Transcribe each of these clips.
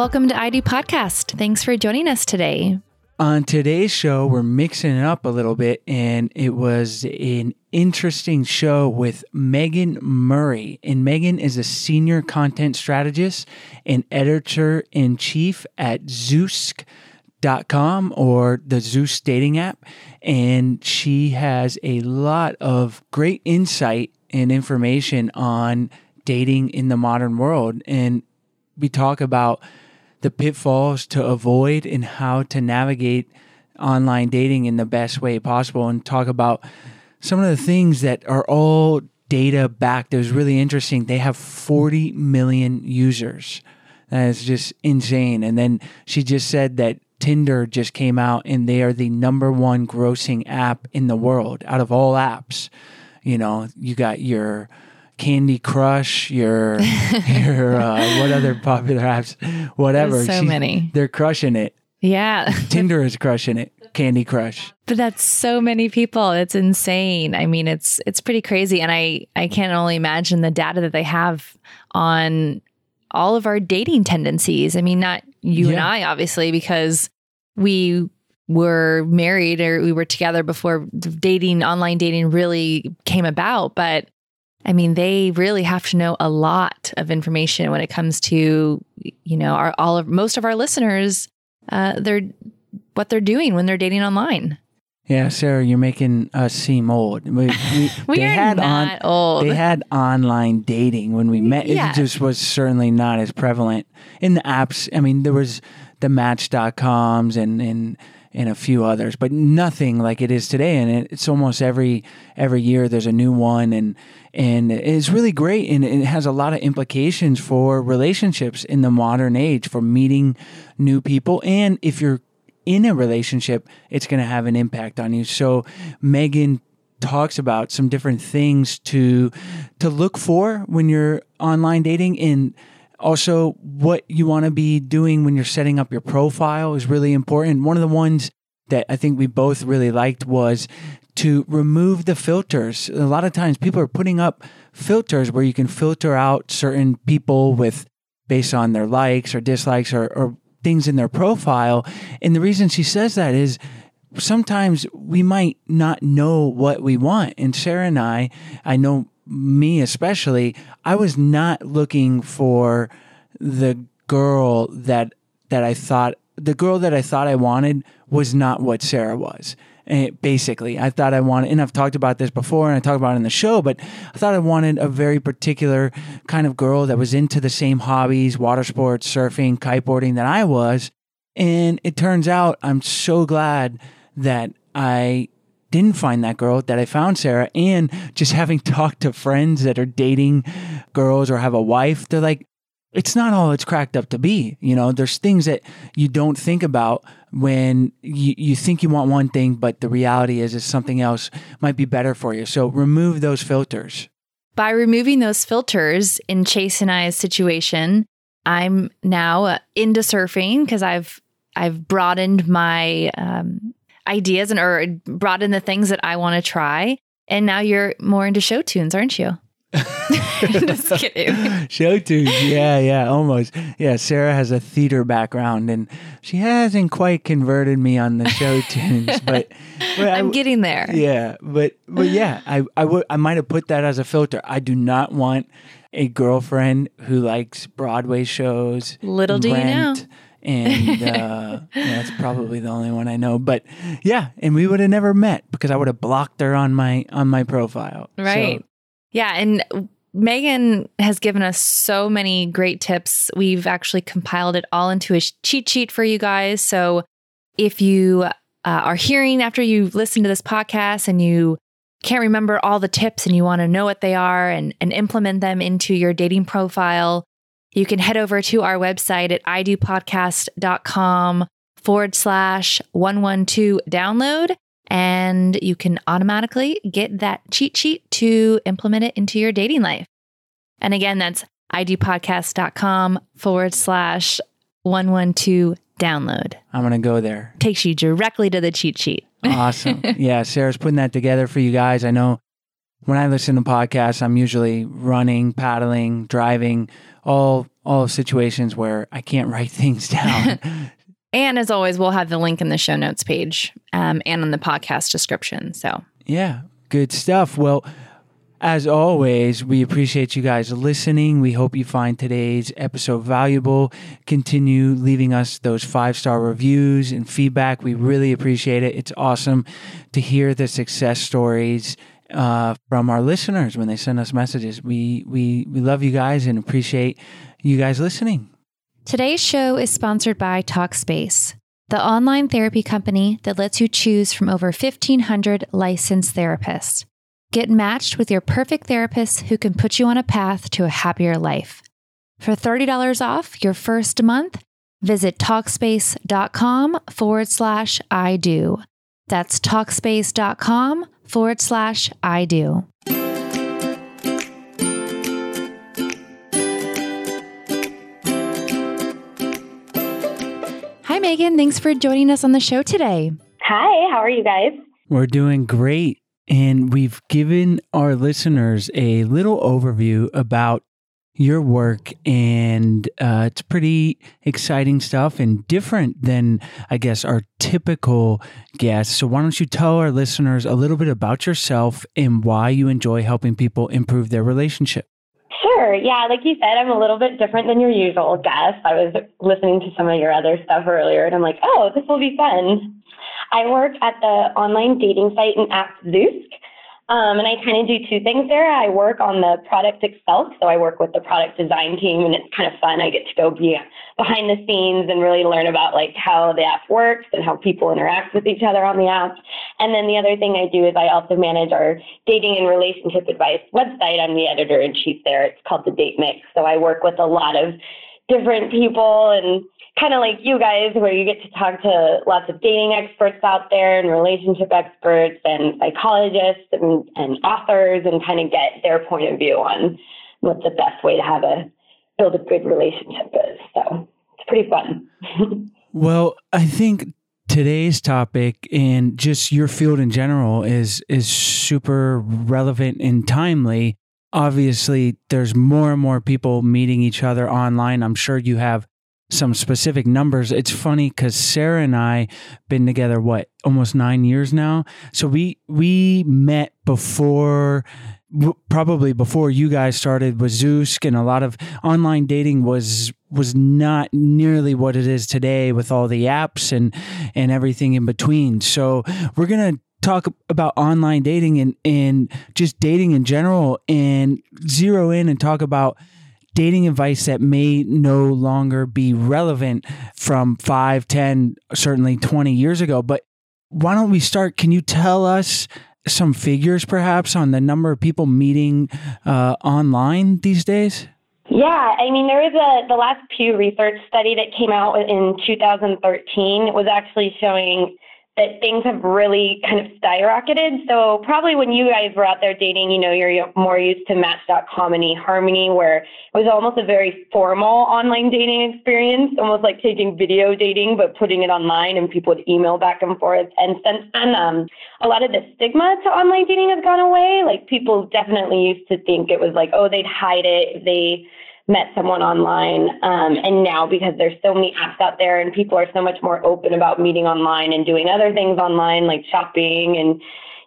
Welcome to ID Podcast. Thanks for joining us today. On today's show, we're mixing it up a little bit, and it was an interesting show with Megan Murray. And Megan is a senior content strategist and editor in chief at Zoosk.com or the Zoosk dating app. And she has a lot of great insight and information on dating in the modern world. And we talk about the pitfalls to avoid and how to navigate online dating in the best way possible and talk about some of the things that are all data backed. It was really interesting. They have 40 million users. That is just insane. And then she just said that Tinder just came out and they are the number one grossing app in the world out of all apps. You know, you got your Candy Crush, your your uh, what other popular apps, whatever. There's so She's- many. They're crushing it. Yeah. Tinder is crushing it. Candy Crush. But that's so many people. It's insane. I mean, it's it's pretty crazy and I I can't only imagine the data that they have on all of our dating tendencies. I mean, not you and I obviously because we were married or we were together before dating online dating really came about, but I mean, they really have to know a lot of information when it comes to, you know, our all of most of our listeners, uh, they're what they're doing when they're dating online. Yeah, Sarah, you're making us seem old. We, we, We they are had not old. They had online dating when we met. Yeah. It just was certainly not as prevalent in the apps. I mean, there was the Match.coms and and and a few others, but nothing like it is today. And it, it's almost every every year there's a new one, and and it's really great, and it has a lot of implications for relationships in the modern age for meeting new people, and if you're in a relationship, it's going to have an impact on you. So Megan talks about some different things to to look for when you're online dating and also what you want to be doing when you're setting up your profile is really important. One of the ones that I think we both really liked was to remove the filters. A lot of times people are putting up filters where you can filter out certain people with based on their likes or dislikes or, or things in their profile. And the reason she says that is sometimes we might not know what we want. And Sarah and I, I know me especially, I was not looking for the girl that that I thought the girl that I thought I wanted was not what Sarah was. Eh, basically, I thought I wanted, and I've talked about this before, and I talked about it in the show, but I thought I wanted a very particular kind of girl that was into the same hobbies, water sports, surfing, kiteboarding that I was. And it turns out I'm so glad that I didn't find that girl, that I found Sarah. And just having talked to friends that are dating girls or have a wife, they're like, it's not all it's cracked up to be. You know, there's things that you don't think about when you, you think you want one thing, but the reality is is something else might be better for you. So remove those filters. By removing those filters in Chase and I's situation, I'm now uh, into surfing because I've I've broadened my um, ideas and or broadened the things that I want to try. And now you're more into show tunes, aren't you? Just kidding. Show tunes. Yeah, yeah, almost. Yeah, Sarah has a theater background and she hasn't quite converted me on the show tunes, but, but I- I'm getting there. Yeah, but but yeah, I I would I might have put that as a filter. I do not want a girlfriend who likes Broadway shows. Little do you know. And uh, yeah, that's probably the only one I know. But yeah, and we would have never met because I would have blocked her on my on my profile. So- Right. Yeah. And Megan has given us so many great tips. We've actually compiled it all into a cheat sheet for you guys. So if you uh, are hearing after you listen to this podcast and you can't remember all the tips and you want to know what they are and, and implement them into your dating profile, you can head over to our website at idopodcast.com forward slash 112 download and you can automatically get that cheat sheet to implement it into your dating life. And again, that's idopodcast.com forward slash 112 download. I'm going to go there. Takes you directly to the cheat sheet. Awesome. yeah, Sarah's putting that together for you guys. I know when I listen to podcasts, I'm usually running, paddling, driving, all all situations where I can't write things down. And as always, we'll have the link in the show notes page um, and in the podcast description. So, yeah, good stuff. Well, as always, we appreciate you guys listening. We hope you find today's episode valuable. Continue leaving us those five star reviews and feedback. We really appreciate it. It's awesome to hear the success stories uh, from our listeners when they send us messages. We we we love you guys and appreciate you guys listening. Today's show is sponsored by Talkspace, the online therapy company that lets you choose from over 1,500 licensed therapists. Get matched with your perfect therapist who can put you on a path to a happier life. For $30 off your first month, visit Talkspace.com forward slash I do. That's Talkspace.com forward slash I do. Megan. Thanks for joining us on the show today. Hi, how are you guys? We're doing great. And we've given our listeners a little overview about your work, and uh, it's pretty exciting stuff and different than, I guess, our typical guests. So, why don't you tell our listeners a little bit about yourself and why you enjoy helping people improve their relationship? Sure. Yeah, like you said, I'm a little bit different than your usual guest. I was listening to some of your other stuff earlier, and I'm like, oh, this will be fun. I work at the online dating site and app Zoosk. Um, and I kind of do two things there. I work on the product itself. So I work with the product design team and it's kind of fun. I get to go be behind the scenes and really learn about like how the app works and how people interact with each other on the app. And then the other thing I do is I also manage our dating and relationship advice website. I'm the editor in chief there. It's called the Date Mix. So I work with a lot of different people and kind of like you guys, where you get to talk to lots of dating experts out there and relationship experts and psychologists and, and authors and kind of get their point of view on what's the best way to have a build a good relationship is. So it's pretty fun. well, I think today's topic and just your field in general is is super relevant and timely. Obviously, there's more and more people meeting each other online. I'm sure you have some specific numbers. It's funny because Sarah and I been together what almost nine years now. So we we met before probably before you guys started with Zoosk and a lot of online dating was was not nearly what it is today with all the apps and and everything in between. So we're gonna talk about online dating and and just dating in general and zero in and talk about dating advice that may no longer be relevant from 5, 10, certainly 20 years ago. But why don't we start? Can you tell us some figures perhaps on the number of people meeting uh, online these days? Yeah, I mean, there was a the last Pew Research study that came out in 2013 was actually showing that things have really kind of skyrocketed. So probably when you guys were out there dating, you know, you're more used to Match.com and eHarmony, where it was almost a very formal online dating experience, almost like taking video dating but putting it online, and people would email back and forth. And since then, um, a lot of the stigma to online dating has gone away. Like people definitely used to think it was like, oh, they'd hide it. They met someone online. Um, and now, because there's so many apps out there and people are so much more open about meeting online and doing other things online, like shopping, and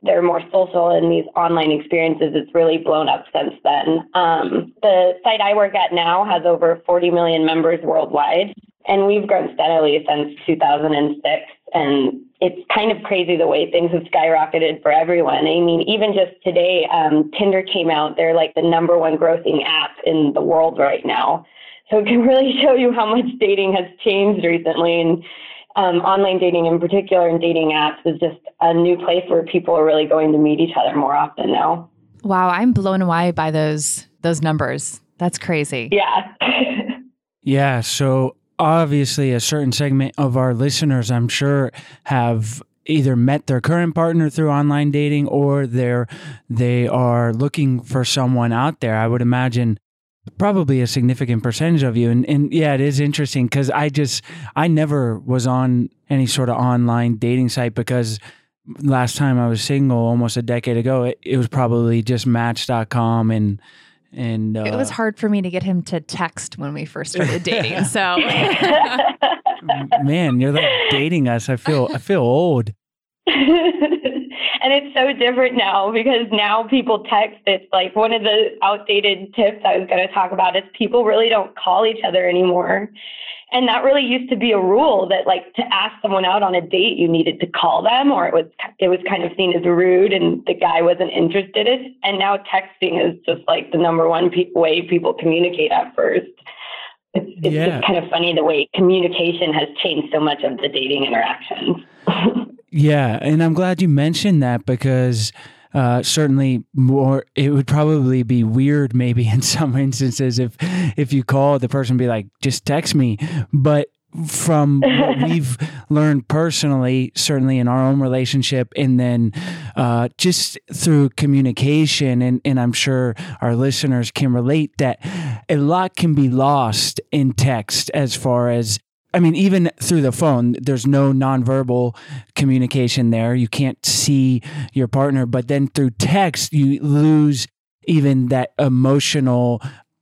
they're more social in these online experiences, it's really blown up since then. Um, the site I work at now has over 40 million members worldwide, and we've grown steadily since 2006. And it's kind of crazy the way things have skyrocketed for everyone. I mean, even just today, um, Tinder came out. They're like the number one grossing app in the world right now. So it can really show you how much dating has changed recently. And um, online dating in particular and dating apps is just a new place where people are really going to meet each other more often now. Wow, I'm blown away by those those numbers. That's crazy. Yeah. yeah, so obviously a certain segment of our listeners i'm sure have either met their current partner through online dating or they're they are looking for someone out there. I would imagine probably a significant percentage of you. And, and yeah it is interesting because i just i never was on any sort of online dating site because last time i was single almost a decade ago it, it was probably just match.com and and uh, it was hard for me to get him to text when we first started dating. So, man, you're like dating us. I feel I feel old. and it's so different now because now people text. It's like one of the outdated tips I was going to talk about is people really don't call each other anymore. And that really used to be a rule that like to ask someone out on a date, you needed to call them or it was, it was kind of seen as rude and the guy wasn't interested in. And now texting is just like the number one pe- way people communicate at first. It's, it's Yeah. just kind of funny the way communication has changed so much of the dating interactions. Yeah, and I'm glad you mentioned that because uh, certainly more it would probably be weird maybe in some instances if if you call the person be like just text me. But from what we've learned personally certainly in our own relationship and then uh, just through communication and, and i'm sure our listeners can relate that a lot can be lost in text as far as I mean, even through the phone, there's no nonverbal communication there. You can't see your partner, but then through text, you lose even that emotional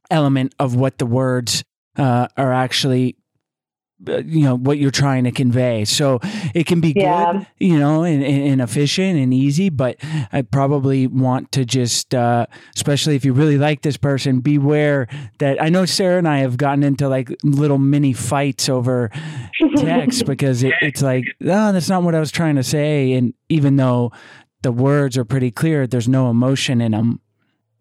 element of what the words uh, are actually. Uh, You know what you're trying to convey, so it can be Yeah. good, you know, and, and, and efficient and easy. But I probably want to just, uh, especially if you really like this person, beware that I know Sarah and I have gotten into like little mini fights over text because it, it's like, oh, that's not what I was trying to say. And even though the words are pretty clear, there's no emotion in them.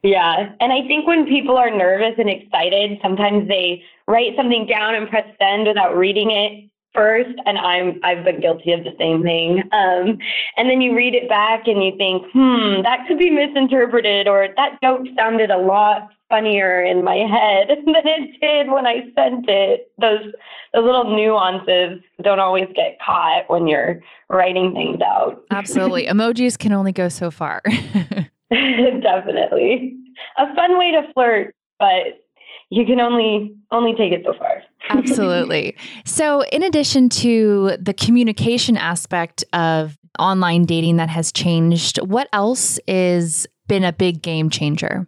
Yeah. And I think when people are nervous and excited, sometimes they write something down and press send without reading it first. And I'm I've been guilty of the same thing. Um, and then you read it back and you think, hmm, that could be misinterpreted or that joke sounded a lot funnier in my head than it did when I sent it. Those the little nuances don't always get caught when you're writing things out. absolutely. Emojis can only go so far. Definitely. A fun way to flirt, but you can only only take it so far. Absolutely. So, in addition to the communication aspect of online dating that has changed, what else is been a big game changer?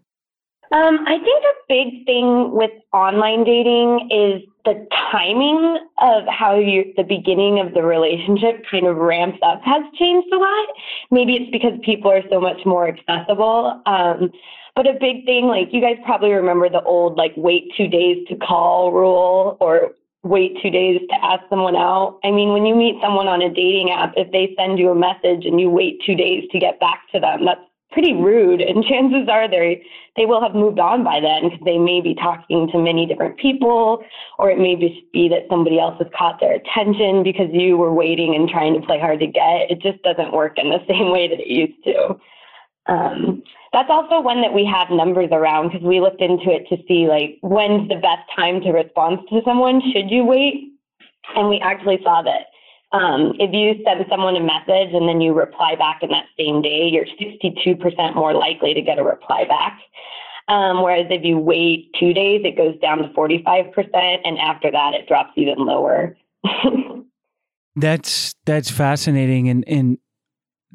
Um, I think a big thing with online dating is the timing of how you the beginning of the relationship kind of ramps up has changed a lot. Maybe it's because people are so much more accessible. Um, but a big thing, like you guys probably remember the old like wait two days to call rule or wait two days to ask someone out. I mean, when you meet someone on a dating app, if they send you a message and you wait two days to get back to them, that's pretty rude. And chances are they they will have moved on by then because they may be talking to many different people, or it may be that somebody else has caught their attention because you were waiting and trying to play hard to get. It just doesn't work in the same way that it used to. Um, that's also one that we have numbers around because we looked into it to see like when's the best time to respond to someone. Should you wait? And we actually saw that um, if you send someone a message and then you reply back in that same day, you're 62% more likely to get a reply back. Um, whereas if you wait two days, it goes down to 45%, and after that, it drops even lower. That's that's fascinating and and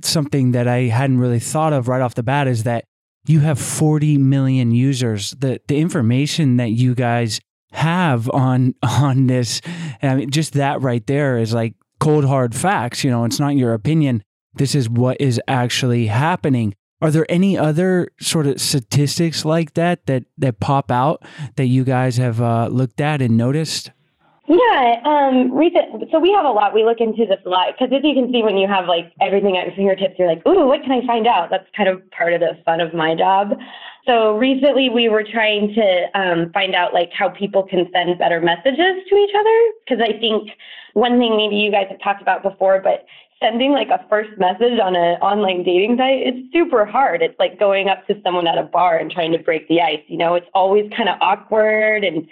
something that I hadn't really thought of right off the bat is that you have 40 million users. The the information that you guys have on on this, I mean, just that right there is like cold hard facts. You know, it's not your opinion. This is what is actually happening. Are there any other sort of statistics like that that that pop out that you guys have uh, looked at and noticed? Yeah, um, recent. So we have a lot. We look into this a lot because, as you can see, when you have like everything at your fingertips, you're like, "Ooh, what can I find out?" That's kind of part of the fun of my job. So recently, we were trying to um, find out like how people can send better messages to each other because I think one thing maybe you guys have talked about before, but sending like a first message on an online dating site it's super hard. It's like going up to someone at a bar and trying to break the ice. You know, it's always kind of awkward and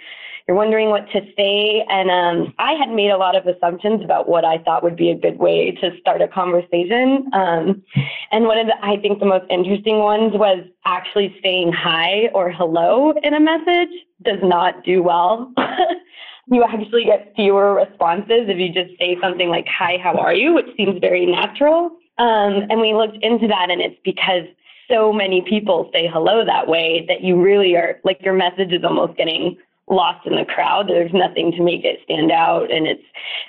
you're wondering what to say. And um, I had made a lot of assumptions about what I thought would be a good way to start a conversation. Um, and one of the, I think the most interesting ones was actually saying hi or hello in a message does not do well. you actually get fewer responses if you just say something like, Hi, how are you? which seems very natural. Um, and we looked into that, and it's because so many people say hello that way that you really are like your message is almost getting lost in the crowd. There's nothing to make it stand out, and it's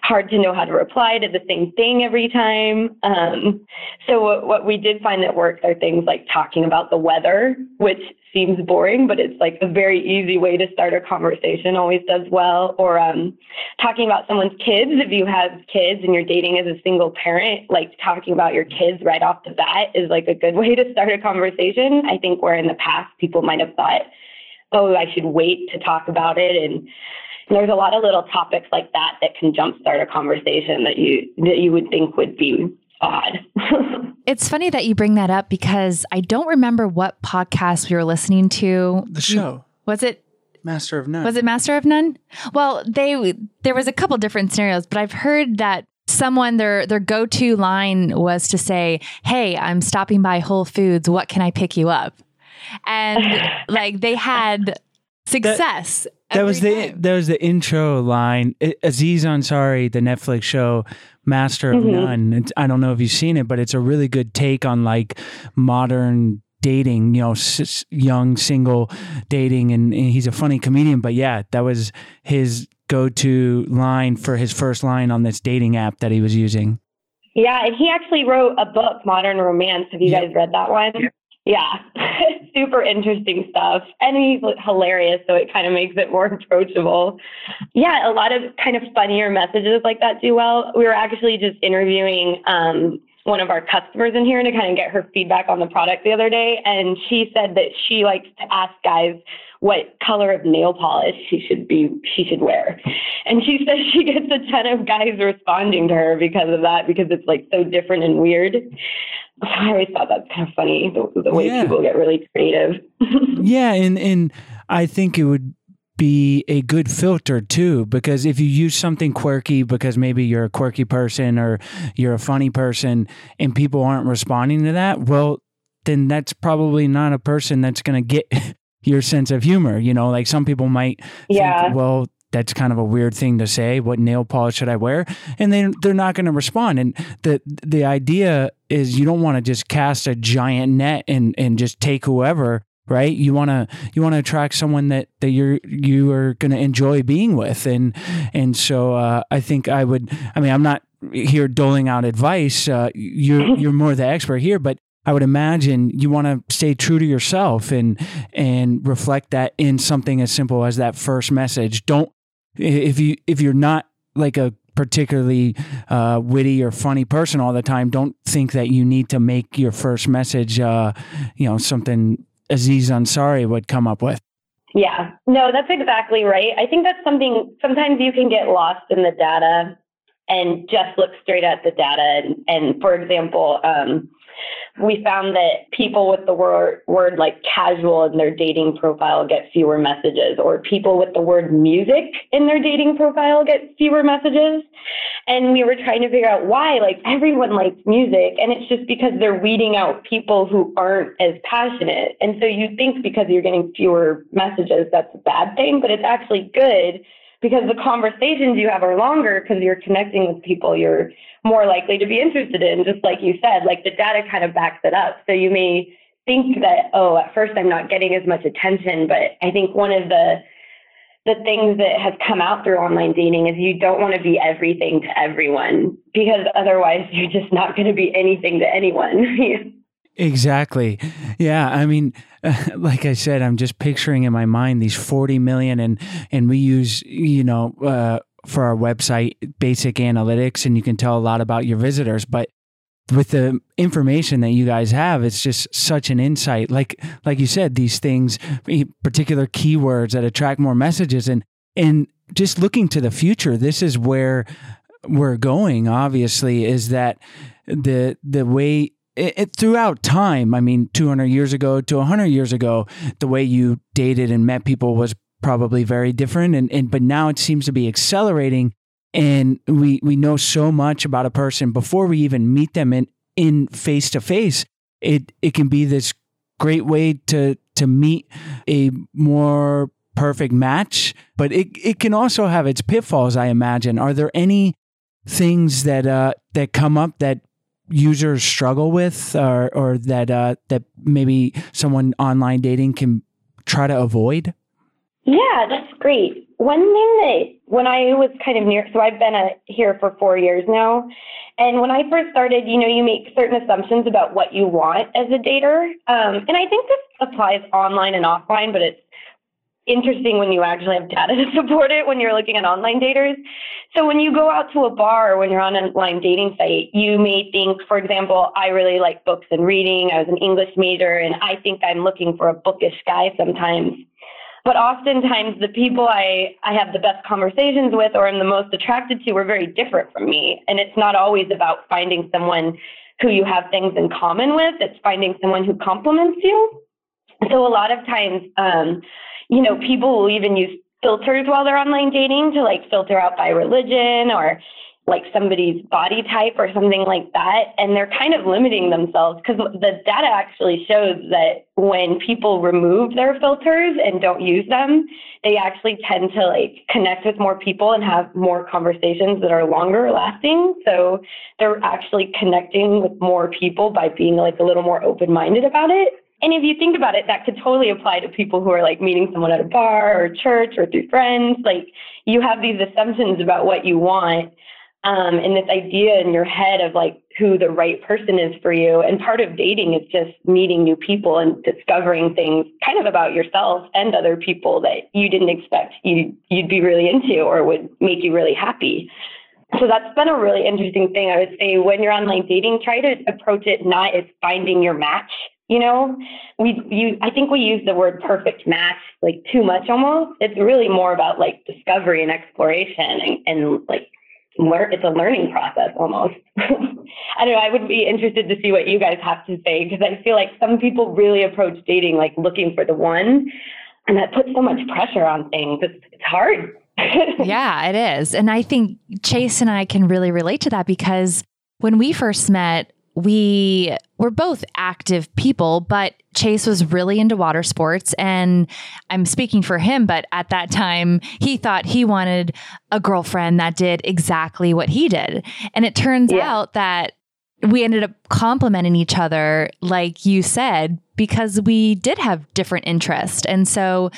hard to know how to reply to the same thing every time. Um, so, what, what we did find that works are things like talking about the weather, which seems boring, but it's like a very easy way to start a conversation, always does well. Or um, talking about someone's kids. If you have kids and you're dating as a single parent, like talking about your kids right off the bat is like a good way to start a conversation. I think where in the past people might have thought, oh, I should wait to talk about it. And there's a lot of little topics like that that can jumpstart a conversation that you that you would think would be odd. it's funny that you bring that up because I don't remember what podcast we were listening to. The show. Was it Master of None? Was it Master of None? Well, they there was a couple different scenarios, but I've heard that someone their their go-to line was to say, "Hey, I'm stopping by Whole Foods. What can I pick you up?" And like they had success. That, that was the that was the intro line. Aziz Ansari, the Netflix show Master of mm-hmm. None. It's, I don't know if you've seen it, but it's a really good take on like modern dating, you know, s- young single dating, and, and, he's a funny comedian. But yeah, that was his go-to line for his first line on this dating app that he was using. Yeah, and he actually wrote a book, Modern Romance. Have you guys read that one? Yeah, super interesting stuff. And he's hilarious, so it kind of makes it more approachable. Yeah, a lot of kind of funnier messages like that do well. We were actually just interviewing um, one of our customers in here to kind of get her feedback on the product the other day. And she said that she likes to ask guys what color of nail polish she should be she should wear. And she says she gets a ton of guys responding to her because of that, because it's like so different and weird. I always thought that's kind of funny the, the way yeah. people get really creative. yeah, and and I think it would be a good filter too because if you use something quirky because maybe you're a quirky person or you're a funny person and people aren't responding to that, well then that's probably not a person that's going to get your sense of humor, you know, like some people might yeah. think well that's kind of a weird thing to say. What nail polish should I wear? And then they're not going to respond. And the the idea is you don't want to just cast a giant net and and just take whoever right you want to you want to attract someone that that you're you are going to enjoy being with and and so uh, i think i would i mean i'm not here doling out advice uh, you're you're more the expert here but I would imagine you want to stay true to yourself and and reflect that in something as simple as that first message. Don't if you if you're not like a particularly uh, witty or funny person all the time, don't think that you need to make your first message, uh, you know, something Aziz Ansari would come up with. Yeah, no, that's exactly right. I think that's something. Sometimes you can get lost in the data and just look straight at the data. And, and for example, um, we found that people with the word, word like casual in their dating profile get fewer messages, or people with the word music in their dating profile get fewer messages. And we were trying to figure out why. Like everyone likes music, and it's just because they're weeding out people who aren't as passionate. And so you think because you're getting fewer messages, that's a bad thing, but it's actually good because the conversations you have are longer because you're connecting with people you're more likely to be interested in, just like you said, like the data kind of backs it up. So you may think that, oh, at first I'm not getting as much attention, but I think one of the the things that has come out through online dating is you don't want to be everything to everyone because otherwise you're just not going to be anything to anyone. Exactly. Yeah. I mean, like I said, I'm just picturing in my mind these 40 million, and and we use you know uh, for our website basic analytics, and you can tell a lot about your visitors, but with the information that you guys have it's just such an insight like like you said these things particular keywords that attract more messages and and just looking to the future this is where we're going obviously is that the the way it, it, throughout time, I mean, 200 years ago to 100 years ago, the way you dated and met people was probably very different and, and but now it seems to be accelerating and we we know so much about a person before we even meet them in in face to face it it can be this great way to to meet a more perfect match but it it can also have its pitfalls i imagine. Are there any things that uh that come up that users struggle with or or that uh that maybe someone online dating can try to avoid Yeah, that's great. One thing that when I was kind of near, so I've been a, here for four years now, and when I first started, you know, you make certain assumptions about what you want as a dater, um, and I think this applies online and offline, but it's interesting when you actually have data to support it when you're looking at online daters. So when you go out to a bar or when you're on an online dating site, you may think, for example, I really like books and reading. I was an English major, and I think I'm looking for a bookish guy sometimes. But oftentimes, the people I, I have the best conversations with or am the most attracted to are very different from me. And it's not always about finding someone who you have things in common with, it's finding someone who complements you. So a lot of times, um, you know, people will even use filters while they're online dating to like filter out by religion or like somebody's body type or something like that. And they're kind of limiting themselves because the data actually shows that when people remove their filters and don't use them, they actually tend to like connect with more people and have more conversations that are longer lasting. So they're actually connecting with more people by being like a little more open minded about it. And if you think about it, that could totally apply to people who are like meeting someone at a bar or church or through friends. Like you have these assumptions about what you want um, and this idea in your head of like who the right person is for you. And part of dating is just meeting new people and discovering things kind of about yourself and other people that you didn't expect you, you'd be really into or would make you really happy. So that's been a really interesting thing. I would say when you're online dating, try to approach it not as finding your match. You know, we you I think we use the word perfect match like too much almost. It's really more about like discovery and exploration and, and like learn it's a learning process almost. I don't know, I would be interested to see what you guys have to say because I feel like some people really approach dating like looking for the one and that puts so much pressure on things. It's it's hard. yeah, it is. And I think Chase and I can really relate to that because when we first met, we were both active people, but Chase was really into water sports. And I'm speaking for him, but at that time, he thought he wanted a girlfriend that did exactly what he did. And it turns Yeah. out that we ended up complimenting each other, like you said, because we did have different interests. And so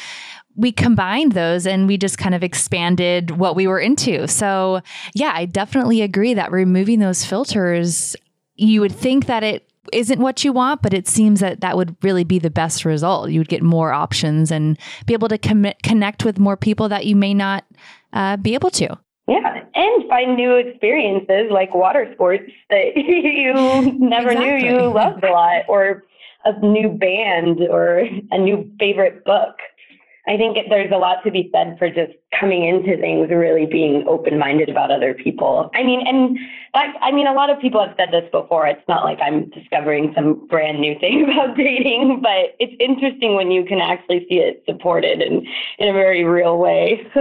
we combined those and we just kind of expanded what we were into. So, yeah, I definitely agree that removing those filters, you would think that it isn't what you want, but it seems that that would really be the best result. You would get more options and be able to commit, connect with more people that you may not uh, be able to. Yeah, and find new experiences like water sports that you never knew you loved a lot, or a new band, or a new favorite book. I think there's a lot to be said for just coming into things really being open minded about other people. I mean, and that, I mean, a lot of people have said this before. It's not like I'm discovering some brand new thing about dating, but it's interesting when you can actually see it supported and in a very real way.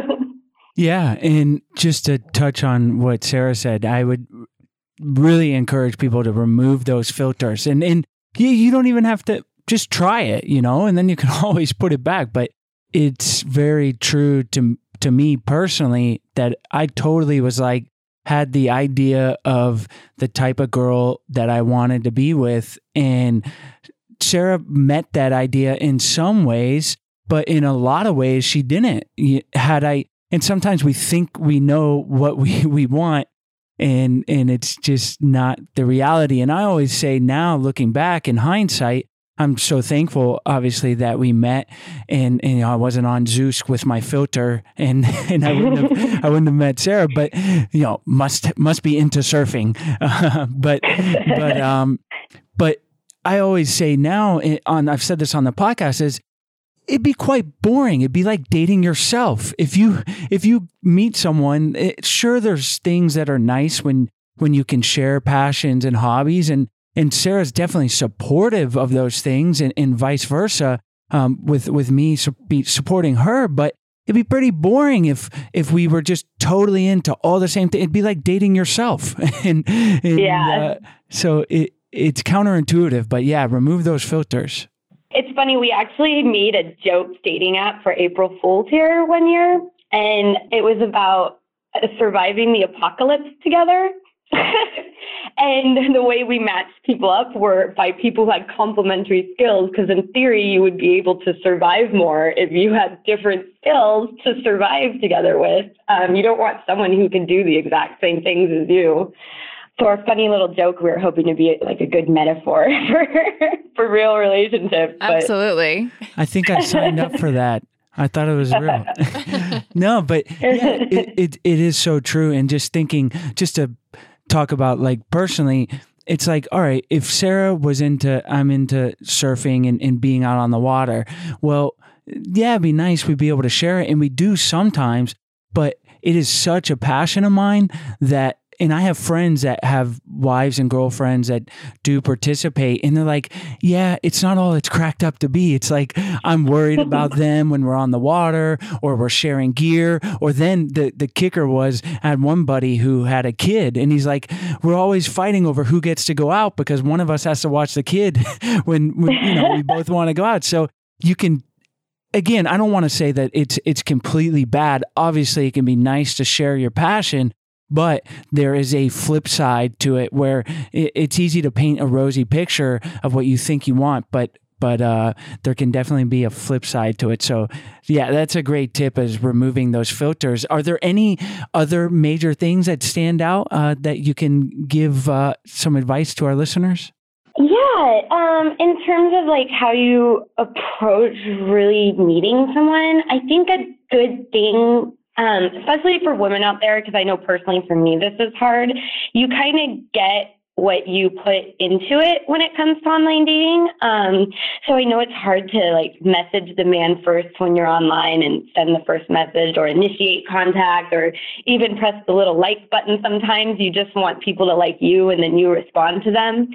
Yeah, and just to touch on what Sarah said, I would really encourage people to remove those filters, and and you, you don't even have to just try it, you know, and then you can always put it back. But it's very true to to me personally that I totally was like had the idea of the type of girl that I wanted to be with, and Sarah met that idea in some ways, but in a lot of ways she didn't. Had I and sometimes we think we know what we, we want and and it's just not the reality and i always say now looking back in hindsight i'm so thankful obviously that we met and, and you know, i wasn't on Zoosk with my filter and and i wouldn't have i wouldn't have met sarah but you know must must be into surfing but but um but i always say now eh, on i've said this on the podcast is it'd be quite boring. It'd be like dating yourself. If you if you meet someone, it, sure there's things that are nice when when you can share passions and hobbies and and Sarah's definitely supportive of those things and, and vice versa um, with with me su- be supporting her. But it'd be pretty boring if if we were just totally into all the same thing. It'd be like dating yourself, and, and Yeah. uh, so it it's counterintuitive, but yeah, remove those filters. It's funny, we actually made a joke dating app for April Fool's here one year, and it was about uh, surviving the apocalypse together. and the way we matched people up were by people who had complementary skills, because in theory, you would be able to survive more if you had different skills to survive together with. Um, you don't want someone who can do the exact same things as you. So our funny little joke, we were hoping to be like a good metaphor for for real relationships. But Absolutely. I think I signed up for that. I thought it was real. no, but yeah, it, it it is so true. And just thinking, just to talk about like personally, it's like, all right, if Sarah was into, I'm into surfing and, and being out on the water. Well, yeah, it'd be nice. We'd be able to share it, and we do sometimes. But it is such a passion of mine that and I have friends that have wives and girlfriends that do participate, and they're like, "Yeah, it's not all it's cracked up to be." It's like I'm worried about them when we're on the water, or we're sharing gear, or then the the kicker was I had one buddy who had a kid, and he's like, "We're always fighting over who gets to go out because one of us has to watch the kid when, when you know we both want to go out." So you can again, I don't want to say that it's it's completely bad. Obviously, it can be nice to share your passion, but there is a flip side to it where it's easy to paint a rosy picture of what you think you want, but but uh, there can definitely be a flip side to it. So, yeah, that's a great tip is removing those filters. Are there any other major things that stand out uh, that you can give uh, some advice to our listeners? Yeah, um, in terms of like how you approach really meeting someone, I think a good thing, um, especially for women out there, because I know personally for me this is hard. You kind of get what you put into it when it comes to online dating. Um, so I know it's hard to like message the man first when you're online and send the first message or initiate contact or even press the little like button sometimes. You just want people to like you and then you respond to them.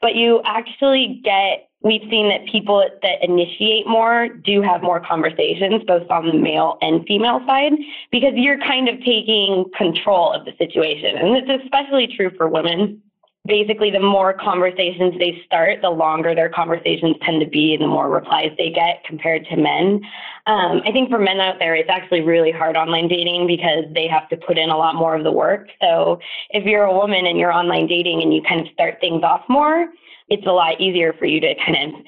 But you actually get we've seen that people that initiate more do have more conversations, both on the male and female side, because you're kind of taking control of the situation. And it's especially true for women. Basically, the more conversations they start, the longer their conversations tend to be and the more replies they get compared to men. Um, I think for men out there, it's actually really hard online dating because they have to put in a lot more of the work. So if you're a woman and you're online dating and you kind of start things off more, it's a lot easier for you to kind of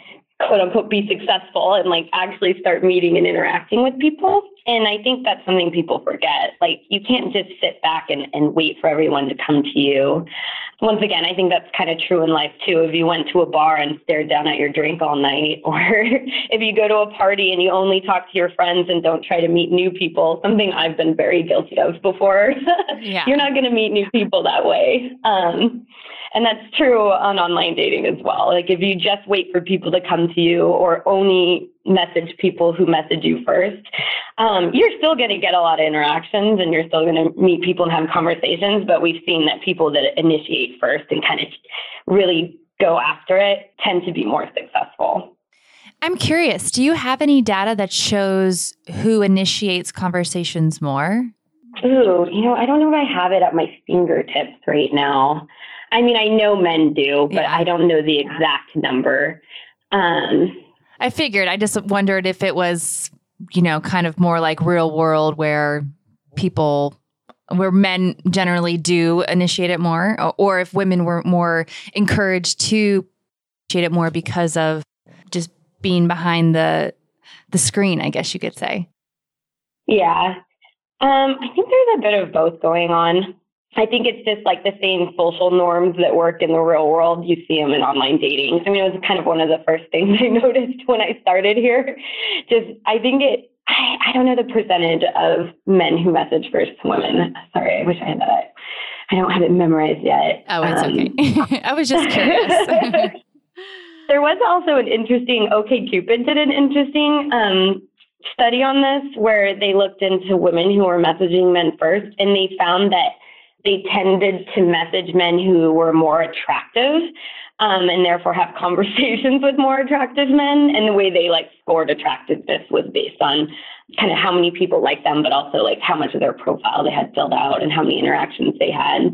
quote unquote be successful and like actually start meeting and interacting with people. And I think that's something people forget. Like you can't just sit back and, and wait for everyone to come to you. Once again, I think that's kind of true in life too. If you went to a bar and stared down at your drink all night, or if you go to a party and you only talk to your friends and don't try to meet new people, something I've been very guilty of before. Yeah. You're not going to meet new people that way. Um, and that's true on online dating as well. Like if you just wait for people to come to you or only message people who message you first, um, you're still going to get a lot of interactions and you're still going to meet people and have conversations. But we've seen that people that initiate first and kind of really go after it tend to be more successful. I'm curious, do you have any data that shows who initiates conversations more? Ooh, you know, I don't know if I have it at my fingertips right now. I mean, I know men do, but Yeah. I don't know the exact number. Um, I figured. I just wondered if it was, you know, kind of more like real world where people, where men generally do initiate it more, or, if women were more encouraged to initiate it more because of just being behind the the screen. I guess you could say. Yeah. Um, I think there's a bit of both going on. I think it's just like the same social norms that work in the real world. You see them in online dating. I mean, it was kind of one of the first things I noticed when I started here. Just, I think it, I, I don't know the percentage of men who message versus women. Sorry, I wish I had that. I don't have it memorized yet. Oh, it's Um, okay. I was just curious. there was also an interesting OK Cupid did an interesting um, study on this where they looked into women who were messaging men first, and they found that they tended to message men who were more attractive um, and therefore have conversations with more attractive men. And the way they like scored attractiveness was based on kind of how many people liked them, but also like how much of their profile they had filled out and how many interactions they had.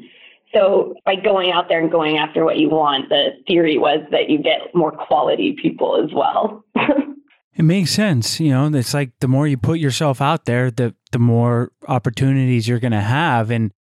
So by going out there and going after what you want, the theory was that you get more quality people as well. It makes sense. You know, it's like the more you put yourself out there, the the more opportunities you're going to have. And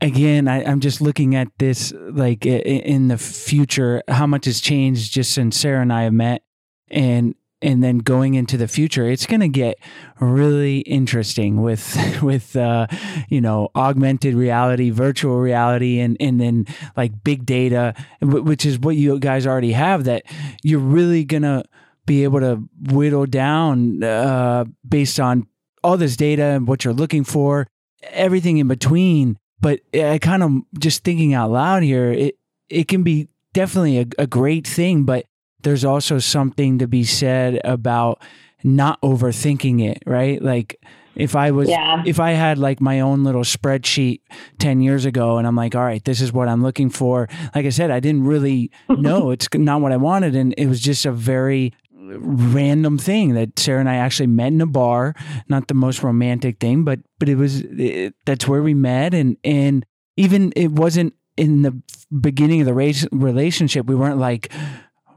again, I, am just looking at this like in the future, how much has changed just since Sarah and I have met, and and then going into the future, it's going to get really interesting with with uh, you know augmented reality, virtual reality, and and then like big data, which is what you guys already have. That you're really gonna be able to whittle down uh, based on all this data and what you're looking for, everything in between. But I kind of just thinking out loud here, it it can be definitely a, a great thing, but there's also something to be said about not overthinking it, right? Like if I was yeah. if I had like my own little spreadsheet 10 years ago and I'm like, all right, this is what I'm looking for. Like I said, I didn't really know it's not what I wanted and it was just a very random thing that Sarah and I actually met in a bar. Not the most romantic thing, but but it was it, that's where we met, and and even it wasn't in the beginning of the race, relationship. We weren't like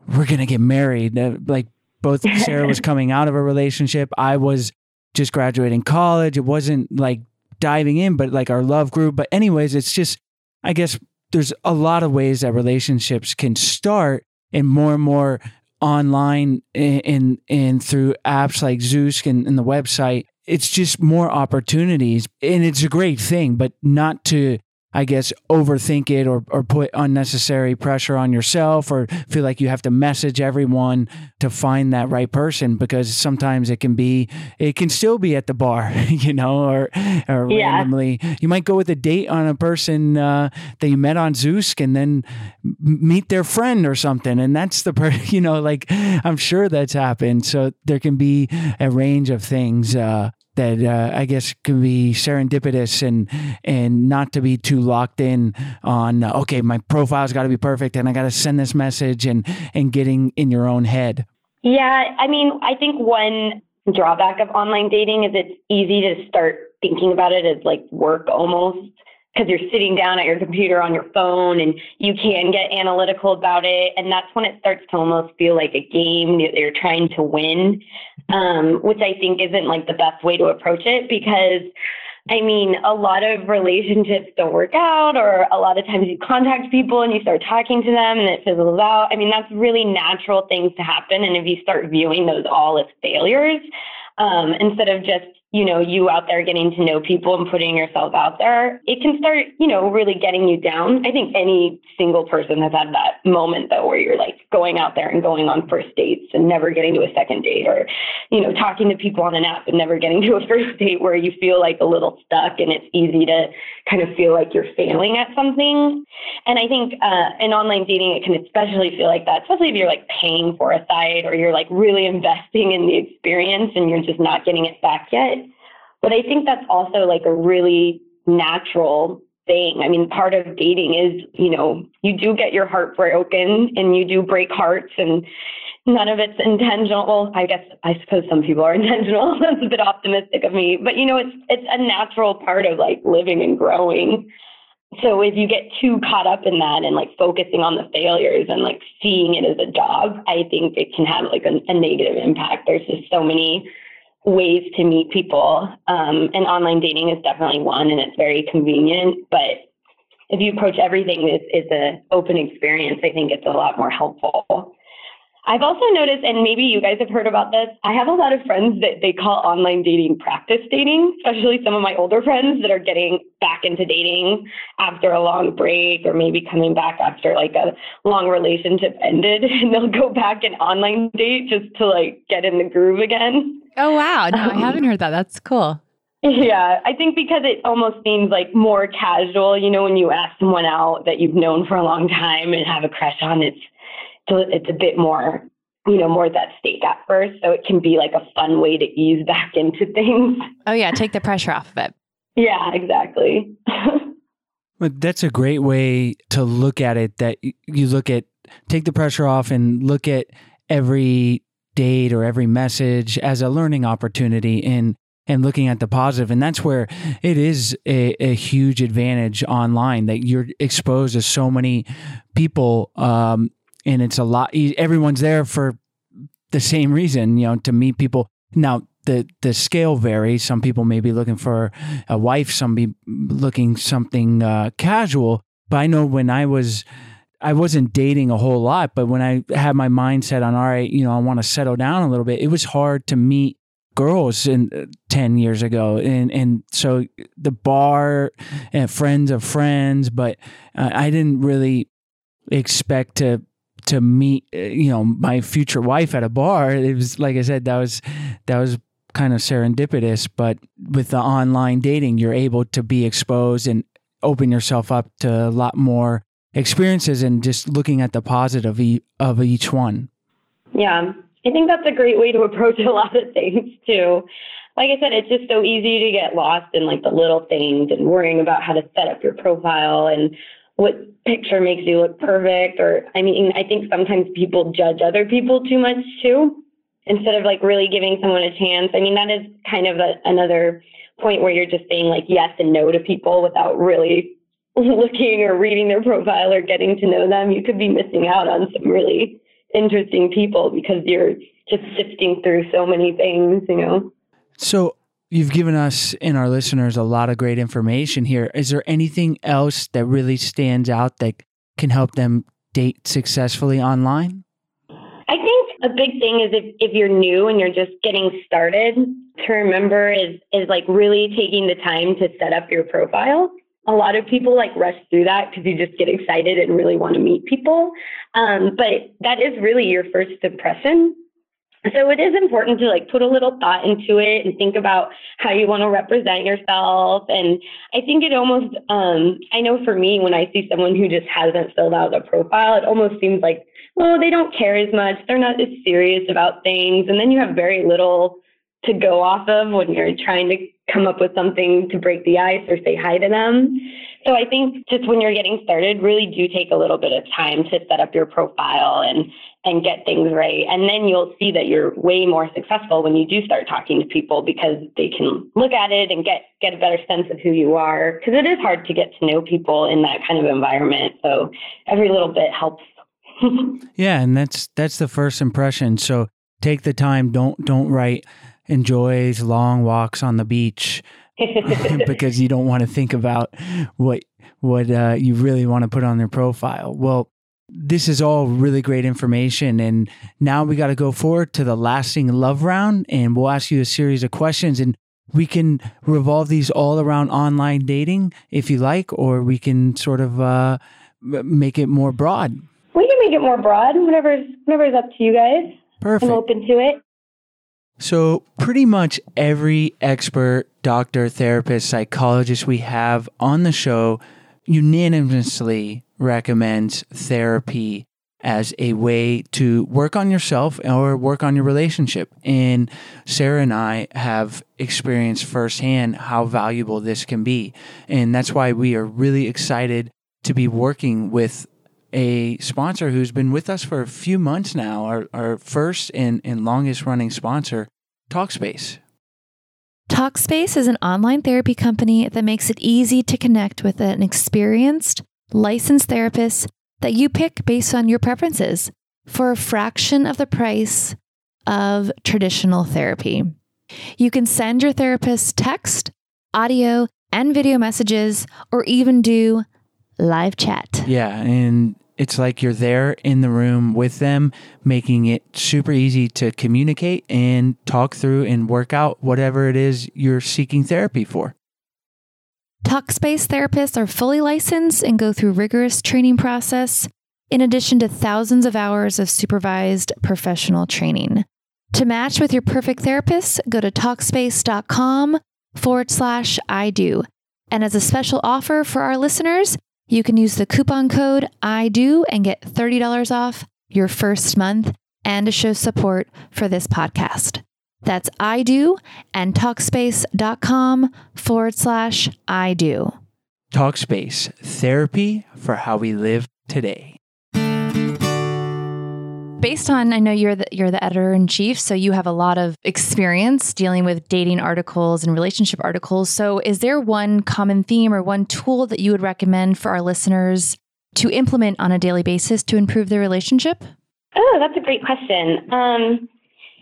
we're gonna get married. Uh, like both Sarah was coming out of a relationship. I was just graduating college. It wasn't like diving in, but like our love grew. But anyways, it's just I guess there's a lot of ways that relationships can start and more and more online and and through apps like Zoosk and, and the website, it's just more opportunities, and it's a great thing. But not to I guess, overthink it or, or put unnecessary pressure on yourself or feel like you have to message everyone to find that right person because sometimes it can be, it can still be at the bar, you know, or, or yeah. randomly. You might go with a date on a person uh, that you met on Zoosk and then meet their friend or something. And that's the person, you know, like I'm sure that's happened. So there can be a range of things. Uh, that uh, I guess can be serendipitous and and not to be too locked in on okay my profile's got to be perfect and I got to send this message and and getting in your own head. Yeah, I mean, I think one drawback of online dating is it's easy to start thinking about it as like work almost because you're sitting down at your computer on your phone and you can get analytical about it. And that's when it starts to almost feel like a game that you're trying to win, um, which I think isn't like the best way to approach it because. I mean, a lot of relationships don't work out, or a lot of times you contact people and you start talking to them and it fizzles out. I mean, that's really natural things to happen. And if you start viewing those all as failures, um, instead of just you know, you out there getting to know people and putting yourself out there, it can start, you know, really getting you down. I think any single person has had that moment though where you're like going out there and going on first dates and never getting to a second date or, you know, talking to people on an app and never getting to a first date where you feel like a little stuck and it's easy to kind of feel like you're failing at something. And I think uh, in online dating, it can especially feel like that, especially if you're like paying for a site or you're like really investing in the experience and you're just not getting it back yet. But I think that's also like a really natural thing. I mean, part of dating is, you know, you do get your heart broken and you do break hearts and none of it's intentional. Well, I guess I suppose some people are intentional. That's a bit optimistic of me. But you know, it's it's a natural part of like living and growing. So if you get too caught up in that and like focusing on the failures and like seeing it as a job, I think it can have like a, a negative impact. There's just so many ways to meet people. Um, and online dating is definitely one, and it's very convenient. But if you approach everything as, as an open experience, I think it's a lot more helpful. I've also noticed, and maybe you guys have heard about this, I have a lot of friends that they call online dating practice dating, especially some of my older friends that are getting back into dating after a long break or maybe coming back after like a long relationship ended and they'll go back and online date just to like get in the groove again. Oh, wow. No, I um, haven't heard that. That's cool. Yeah, I think because it almost seems like more casual, you know, when you ask someone out that you've known for a long time and have a crush on, it's it's a bit more, you know, more that stake at first. So it can be like a fun way to ease back into things. Oh, yeah. Take the pressure off of it. Yeah, exactly. But that's a great way to look at it. That you look at, take the pressure off and look at every date or every message as a learning opportunity and and looking at the positive. And that's where it is a, a huge advantage online that you're exposed to so many people um, and it's a lot everyone's there for the same reason you know to meet people. Now the the scale varies. Some people may be looking for a wife some be looking something uh, casual. But i know when i was I wasn't dating a whole lot, but when I had my mindset on, all right, you know, I want to settle down a little bit, it was hard to meet girls in uh, 10 years ago. And, and so the bar and friends of friends, but uh, I didn't really expect to, to meet, uh, you know, my future wife at a bar. It was, like I said, that was, that was kind of serendipitous, but with the online dating, you're able to be exposed and open yourself up to a lot more experiences and just looking at the positive of each one. Yeah, I think that's a great way to approach a lot of things too. Like I said, it's just so easy to get lost in like the little things and worrying about how to set up your profile and what picture makes you look perfect. Or, I mean, I think sometimes people judge other people too much too, instead of like really giving someone a chance. I mean, that is kind of a, another point where you're just saying like yes and no to people without really looking or reading their profile or getting to know them. You could be missing out on some really interesting people because you're just sifting through so many things, you know. So you've given us and our listeners a lot of great information here. Is there anything else that really stands out that can help them date successfully online? I think a big thing is if, if you're new and you're just getting started, to remember is is like really taking the time to set up your profile. A lot of people like rush through that because you just get excited and really want to meet people. Um, but that is really your first impression. So it is important to like put a little thought into it and think about how you want to represent yourself. And I think it almost, um, I know for me, when I see someone who just hasn't filled out a profile, it almost seems like, well, they don't care as much. They're not as serious about things. And then you have very little to go off of when you're trying to come up with something to break the ice or say hi to them. So I think just when you're getting started, really do take a little bit of time to set up your profile and and get things right. And then you'll see that you're way more successful when you do start talking to people because they can look at it and get get a better sense of who you are. Because it is hard to get to know people in that kind of environment. So every little bit helps. Yeah, and that's that's the first impression. So take the time. Don't don't write enjoys long walks on the beach because you don't want to think about what what uh, you really want to put on their profile. Well, this is all really great information, and now we got to go forward to the lasting love round, and we'll ask you a series of questions, and we can revolve these all around online dating if you like, or we can sort of uh, make it more broad. we can make it more broad. Whatever's whatever's up to you guys. Perfect. I'm open to it. So, pretty much every expert, doctor, therapist, psychologist we have on the show unanimously recommends therapy as a way to work on yourself or work on your relationship. And Sarah and I have experienced firsthand how valuable this can be. And that's why we are really excited to be working with a sponsor who's been with us for a few months now, our, our first and, and longest running sponsor, Talkspace. Talkspace is an online therapy company that makes it easy to connect with an experienced, licensed therapist that you pick based on your preferences for a fraction of the price of traditional therapy. You can send your therapist text, audio, and video messages, or even do live chat. Yeah, and it's like you're there in the room with them, making it super easy to communicate and talk through and work out whatever it is you're seeking therapy for. Talkspace therapists are fully licensed and go through rigorous training process in addition to thousands of hours of supervised professional training. To match with your perfect therapist, go to talkspace.com forward slash I do. And as a special offer for our listeners, you can use the coupon code I do and get $30 off your first month and to show support for this podcast. That's I do and talkspace.com forward slash I do. Talkspace, therapy for how we live today. Based on, I know you're the, you're the editor in chief, so you have a lot of experience dealing with dating articles and relationship articles. So, is there one common theme or one tool that you would recommend for our listeners to implement on a daily basis to improve their relationship? Oh, that's a great question. Um,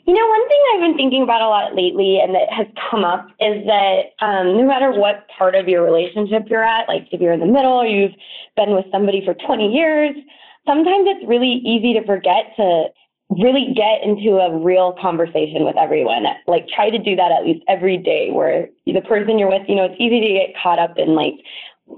you know, one thing I've been thinking about a lot lately and that has come up is that um, no matter what part of your relationship you're at, like if you're in the middle or you've been with somebody for 20 years, sometimes it's really easy to forget to really get into a real conversation with everyone. Like try to do that at least every day where the person you're with, you know, it's easy to get caught up in like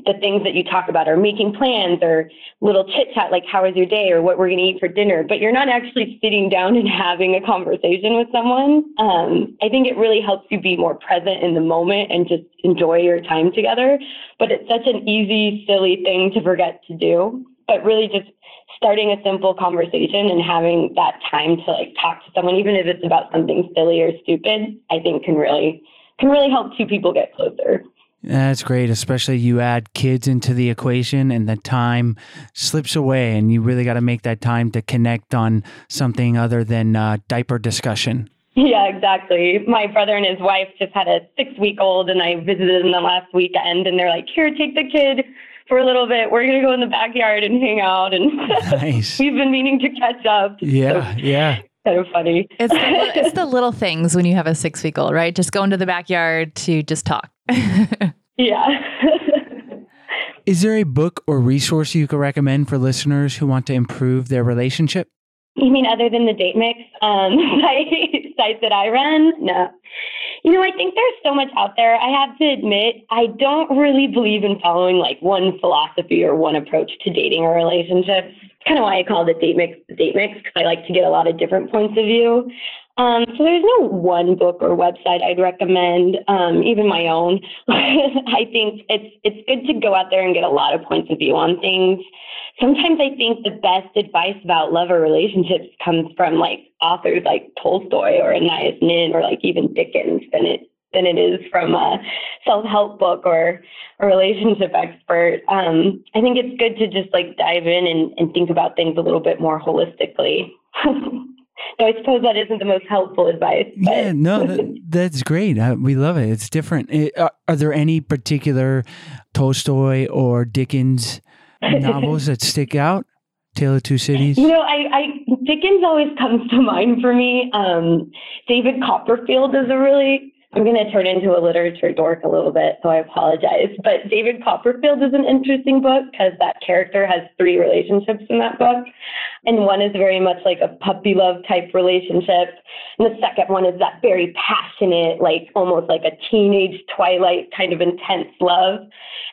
the things that you talk about or making plans or little chit chat like how was your day or what we're going to eat for dinner but you're not actually sitting down and having a conversation with someone um, i think it really helps you be more present in the moment and just enjoy your time together but it's such an easy silly thing to forget to do but really just starting a simple conversation and having that time to like talk to someone even if it's about something silly or stupid i think can really can really help two people get closer that's great, especially you add kids into the equation and the time slips away, and you really got to make that time to connect on something other than uh, diaper discussion. Yeah, exactly. My brother and his wife just had a six week old, and I visited them the last weekend, and they're like, Here, take the kid for a little bit. We're going to go in the backyard and hang out. And nice. we've been meaning to catch up. Yeah, so, yeah kind of funny. It's the, it's the little things when you have a six week old, right? Just go into the backyard to just talk. yeah. Is there a book or resource you could recommend for listeners who want to improve their relationship? You mean other than the date mix um, site, site that I run? No. You know, I think there's so much out there. I have to admit, I don't really believe in following like one philosophy or one approach to dating or relationships. It's kind of why I call it date mix the date mix because I like to get a lot of different points of view. Um, so there's no one book or website I'd recommend, um, even my own. I think it's it's good to go out there and get a lot of points of view on things. Sometimes I think the best advice about love or relationships comes from like authors like Tolstoy or Anais Nin or like even Dickens than it than it is from a self-help book or a relationship expert. Um, I think it's good to just like dive in and, and think about things a little bit more holistically. So I suppose that isn't the most helpful advice. But. Yeah, no, that, that's great. Uh, we love it. It's different. It, are, are, there any particular Tolstoy or Dickens novels that stick out? Tale of Two Cities. You know, I, I Dickens always comes to mind for me. Um, David Copperfield is a really I'm going to turn into a literature dork a little bit, so I apologize. But David Copperfield is an interesting book because that character has three relationships in that book. And one is very much like a puppy love type relationship. And the second one is that very passionate, like almost like a teenage Twilight kind of intense love.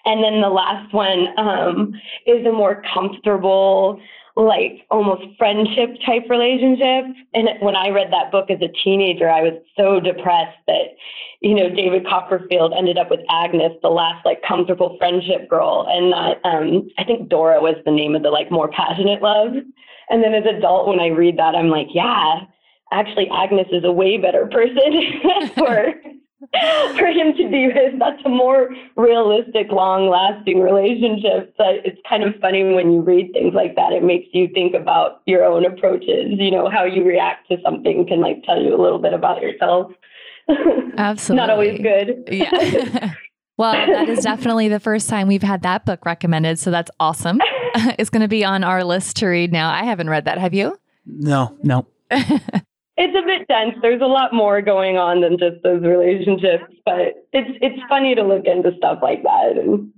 And then the last one um, is a more comfortable, like almost friendship type relationship. And when I read that book as a teenager, I was so depressed that, you know, David Copperfield ended up with Agnes, the last like comfortable friendship girl. And not, um, I think Dora was the name of the like more passionate love. And then as adult, when I read that, I'm like, yeah, actually Agnes is a way better person for for him to be with. That's a more realistic, long lasting relationship. So it's kind of funny when you read things like that. It makes you think about your own approaches. You know, how you react to something can like tell you a little bit about yourself. Absolutely. Not always good. Yeah. well, that is definitely the first time we've had that book recommended. So that's awesome. it's going to be on our list to read now. I haven't read that. Have you? No, no it's a bit dense. There's a lot more going on than just those relationships, but it's it's funny to look into stuff like that. And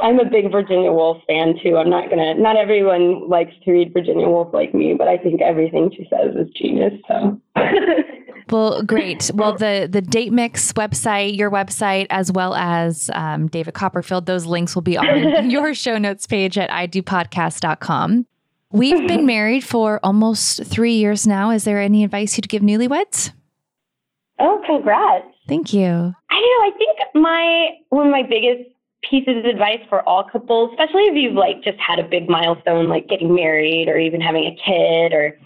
I'm a big Virginia Woolf fan too. I'm not gonna. Not everyone likes to read Virginia Woolf like me, but I think everything she says is genius. So. well, great. Well, the the Date Mix website, your website, as well as um, David Copperfield, those links will be on your show notes page at idopodcast.com. We've been married for almost three years now. Is there any advice you'd give newlyweds? Oh, congrats. Thank you. I know. I think my one of my biggest pieces of advice for all couples, especially if you've like just had a big milestone like getting married or even having a kid or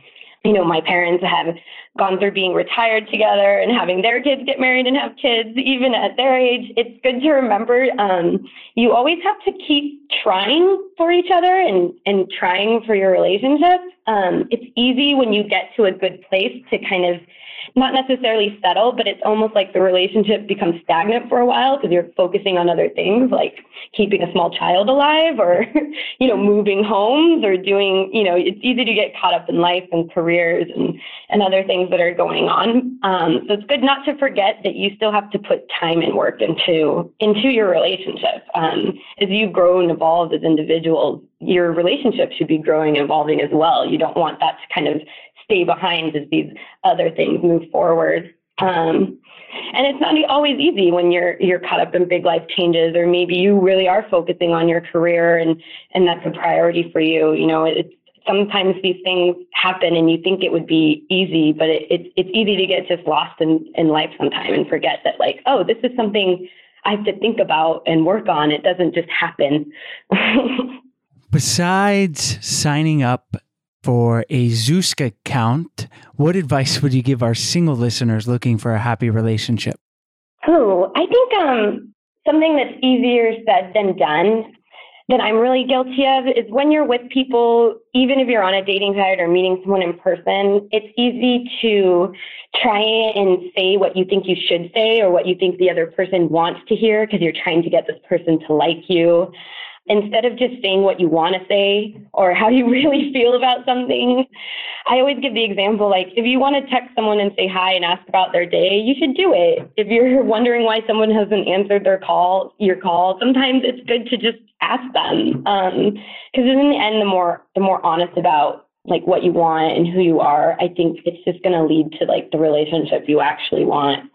you know, my parents have gone through being retired together and having their kids get married and have kids, even at their age, it's good to remember um, you always have to keep trying for each other and, and trying for your relationship. Um, it's easy when you get to a good place to kind of not necessarily settle, but it's almost like the relationship becomes stagnant for a while because you're focusing on other things like keeping a small child alive or, you know, moving homes or doing, you know, it's easy to get caught up in life and careers and, and other things that are going on. Um, so it's good not to forget that you still have to put time and work into, into your relationship. Um, as you grow and evolve as individuals, your relationship should be growing and evolving as well. You don't want that to kind of stay behind as these other things move forward. Um, and it's not always easy when you're you're caught up in big life changes, or maybe you really are focusing on your career and and that's a priority for you. You know, it's sometimes these things happen and you think it would be easy, but it, it's it's easy to get just lost in in life sometimes and forget that like, oh, this is something I have to think about and work on. It doesn't just happen. Besides signing up for a Zoosk account, what advice would you give our single listeners looking for a happy relationship? Oh, I think um, something that's easier said than done that I'm really guilty of is when you're with people, even if you're on a dating site or meeting someone in person, it's easy to try and say what you think you should say or what you think the other person wants to hear because you're trying to get this person to like you instead of just saying what you want to say or how you really feel about something, I always give the example like if you want to text someone and say hi and ask about their day, you should do it. If you're wondering why someone hasn't answered their call, your call, sometimes it's good to just ask them. Because um, in the end, the more the more honest about like what you want and who you are, I think it's just going to lead to like the relationship you actually want.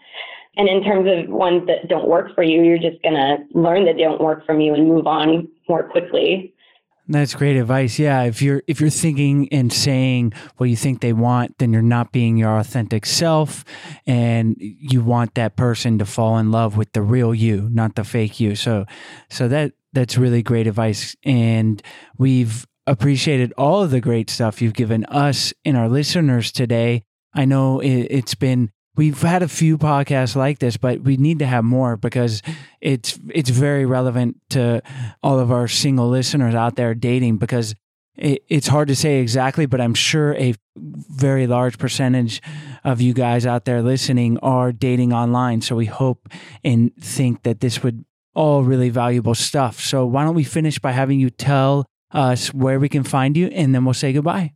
And in terms of ones that don't work for you, you're just going to learn that they don't work for you and move on more quickly. That's great advice. Yeah, if you're if you're thinking and saying what you think they want, then you're not being your authentic self and you want that person to fall in love with the real you, not the fake you. So so that that's really great advice and we've appreciated all of the great stuff you've given us and our listeners today. I know it, it's been we've had a few podcasts like this, but we need to have more because it's it's very relevant to all of our single listeners out there dating because it, it's hard to say exactly, but I'm sure a very large percentage of you guys out there listening are dating online. So we hope and think that this would all really valuable stuff. So why don't we finish by having you tell us where we can find you and then we'll say goodbye.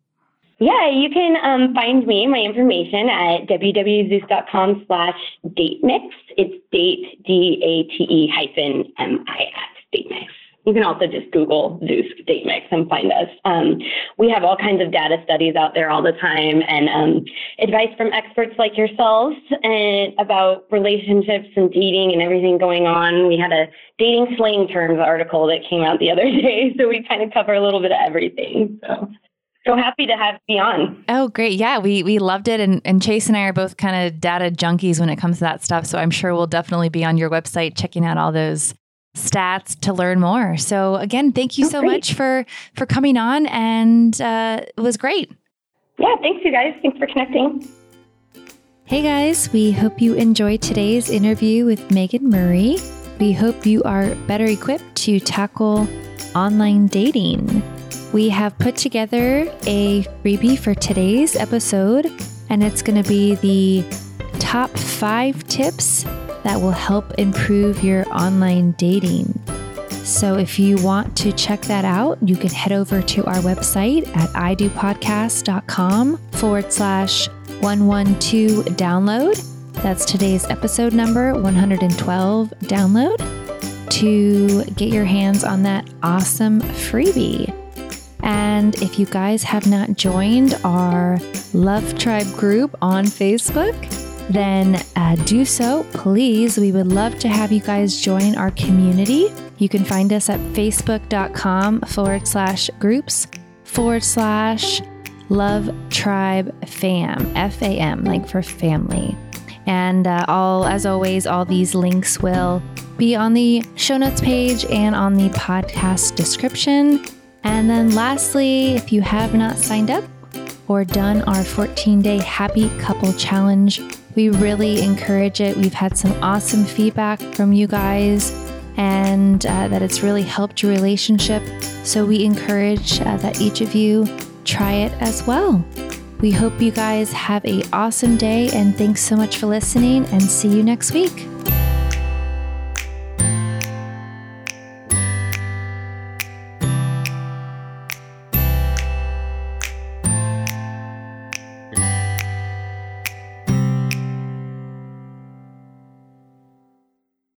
Yeah, you can um, find me, my information at www.zoosk.com slash date mix. It's date, D-A-T-E hyphen M-I-X, date mix. You can also just Google Zoosk date mix and find us. Um, we have all kinds of data studies out there all the time and um, advice from experts like yourselves and about relationships and dating and everything going on. We had a dating slang terms article that came out the other day, so we kind of cover a little bit of everything. So so happy to have you on. Oh, great. Yeah, we we loved it. And, and Chase and I are both kind of data junkies when it comes to that stuff. So I'm sure we'll definitely be on your website checking out all those stats to learn more. So again, thank you oh, so great. much for for coming on and uh, it was great. Yeah, thanks you guys. Thanks for connecting. Hey guys, we hope you enjoyed today's interview with Megan Murray. We hope you are better equipped to tackle online dating. We have put together a freebie for today's episode, and it's going to be the top five tips that will help improve your online dating. So, if you want to check that out, you can head over to our website at idopodcast.com forward slash 112 download. That's today's episode number 112 download to get your hands on that awesome freebie. And if you guys have not joined our Love Tribe group on Facebook, then uh, do so, please. We would love to have you guys join our community. You can find us at facebook.com forward slash groups forward slash love tribe fam, F A M, like for family. And uh, all, as always, all these links will be on the show notes page and on the podcast description. And then lastly, if you have not signed up, or done our 14 day happy couple challenge. We really encourage it. We've had some awesome feedback from you guys and uh, that it's really helped your relationship. So we encourage uh, that each of you try it as well. We hope you guys have a awesome day and thanks so much for listening and see you next week.